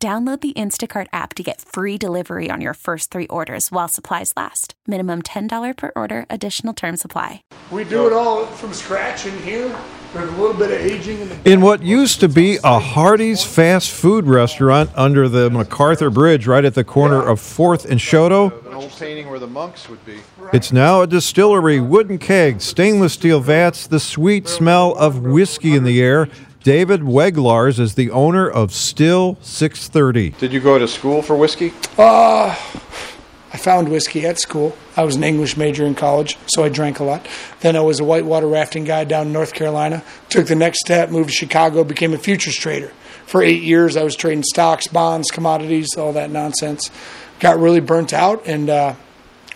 Download the Instacart app to get free delivery on your first three orders while supplies last. Minimum $10 per order, additional term supply. We do it all from scratch in here. There's a little bit of aging in the. In what used to be a Hardee's fast food restaurant under the MacArthur Bridge right at the corner of 4th and Chouteau, An old painting where the monks would be. it's now a distillery, wooden kegs, stainless steel vats, the sweet smell of whiskey in the air. David Weglarz is the owner of Still 630. Did you go to school for whiskey? Uh, I found whiskey at school. I was an English major in college, so I drank a lot. Then I was a whitewater rafting guide down in North Carolina. Took the next step, moved to Chicago, became a futures trader. For eight years, I was trading stocks, bonds, commodities, all that nonsense. Got really burnt out, and uh,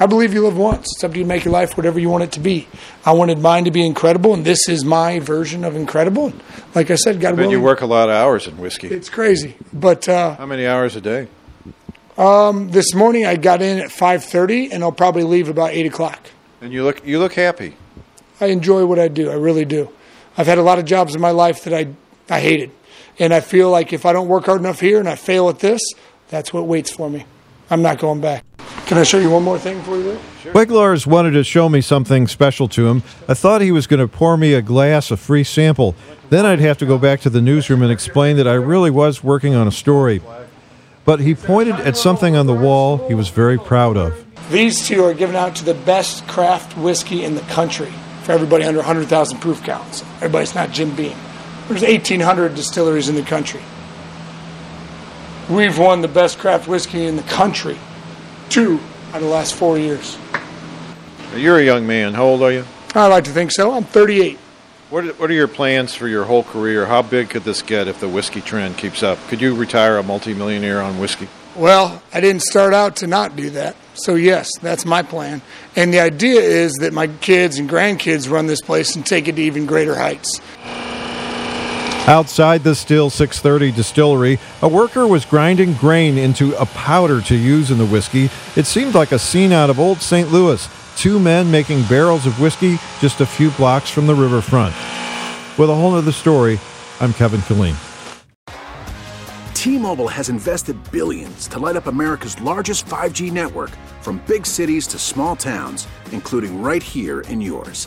I believe you live once. It's up to you to make your life whatever you want it to be. I wanted mine to be incredible, and this is my version of incredible. And like I said, God But you work a lot of hours in whiskey. it's crazy. But uh, How many hours a day? Um, this morning I got in at 5:30, and I'll probably leave about eight o'clock. And you look you look happy. I enjoy what I do. I really do. I've had a lot of jobs in my life that I I hated, and I feel like if I don't work hard enough here and I fail at this, that's what waits for me. I'm not going back. Can I show you one more thing before you leave? Weglarz wanted to show me something special to him. I thought he was going to pour me a glass, a free sample. Then I'd have to go back to the newsroom and explain that I really was working on a story. But he pointed at something on the wall he was very proud of. These two are given out to the best craft whiskey in the country for everybody under 100,000 proof counts. Everybody's not Jim Beam. There's 1,800 distilleries in the country. We've won the best craft whiskey in the country two out of the last four years. You're a young man. How old are you? I like to think so. I'm 38. What are, what are your plans for your whole career? How big could this get if the whiskey trend keeps up? Could you retire a multimillionaire on whiskey? Well, I didn't start out to not do that. So, yes, that's my plan. And the idea is that my kids and grandkids run this place and take it to even greater heights. Outside the Still 630 distillery, a worker was grinding grain into a powder to use in the whiskey. It seemed like a scene out of old St. Louis. Two men making barrels of whiskey just a few blocks from the riverfront. With a whole other story, I'm Kevin Killeen. T-Mobile has invested billions to light up America's largest 5G network from big cities to small towns, including right here in yours.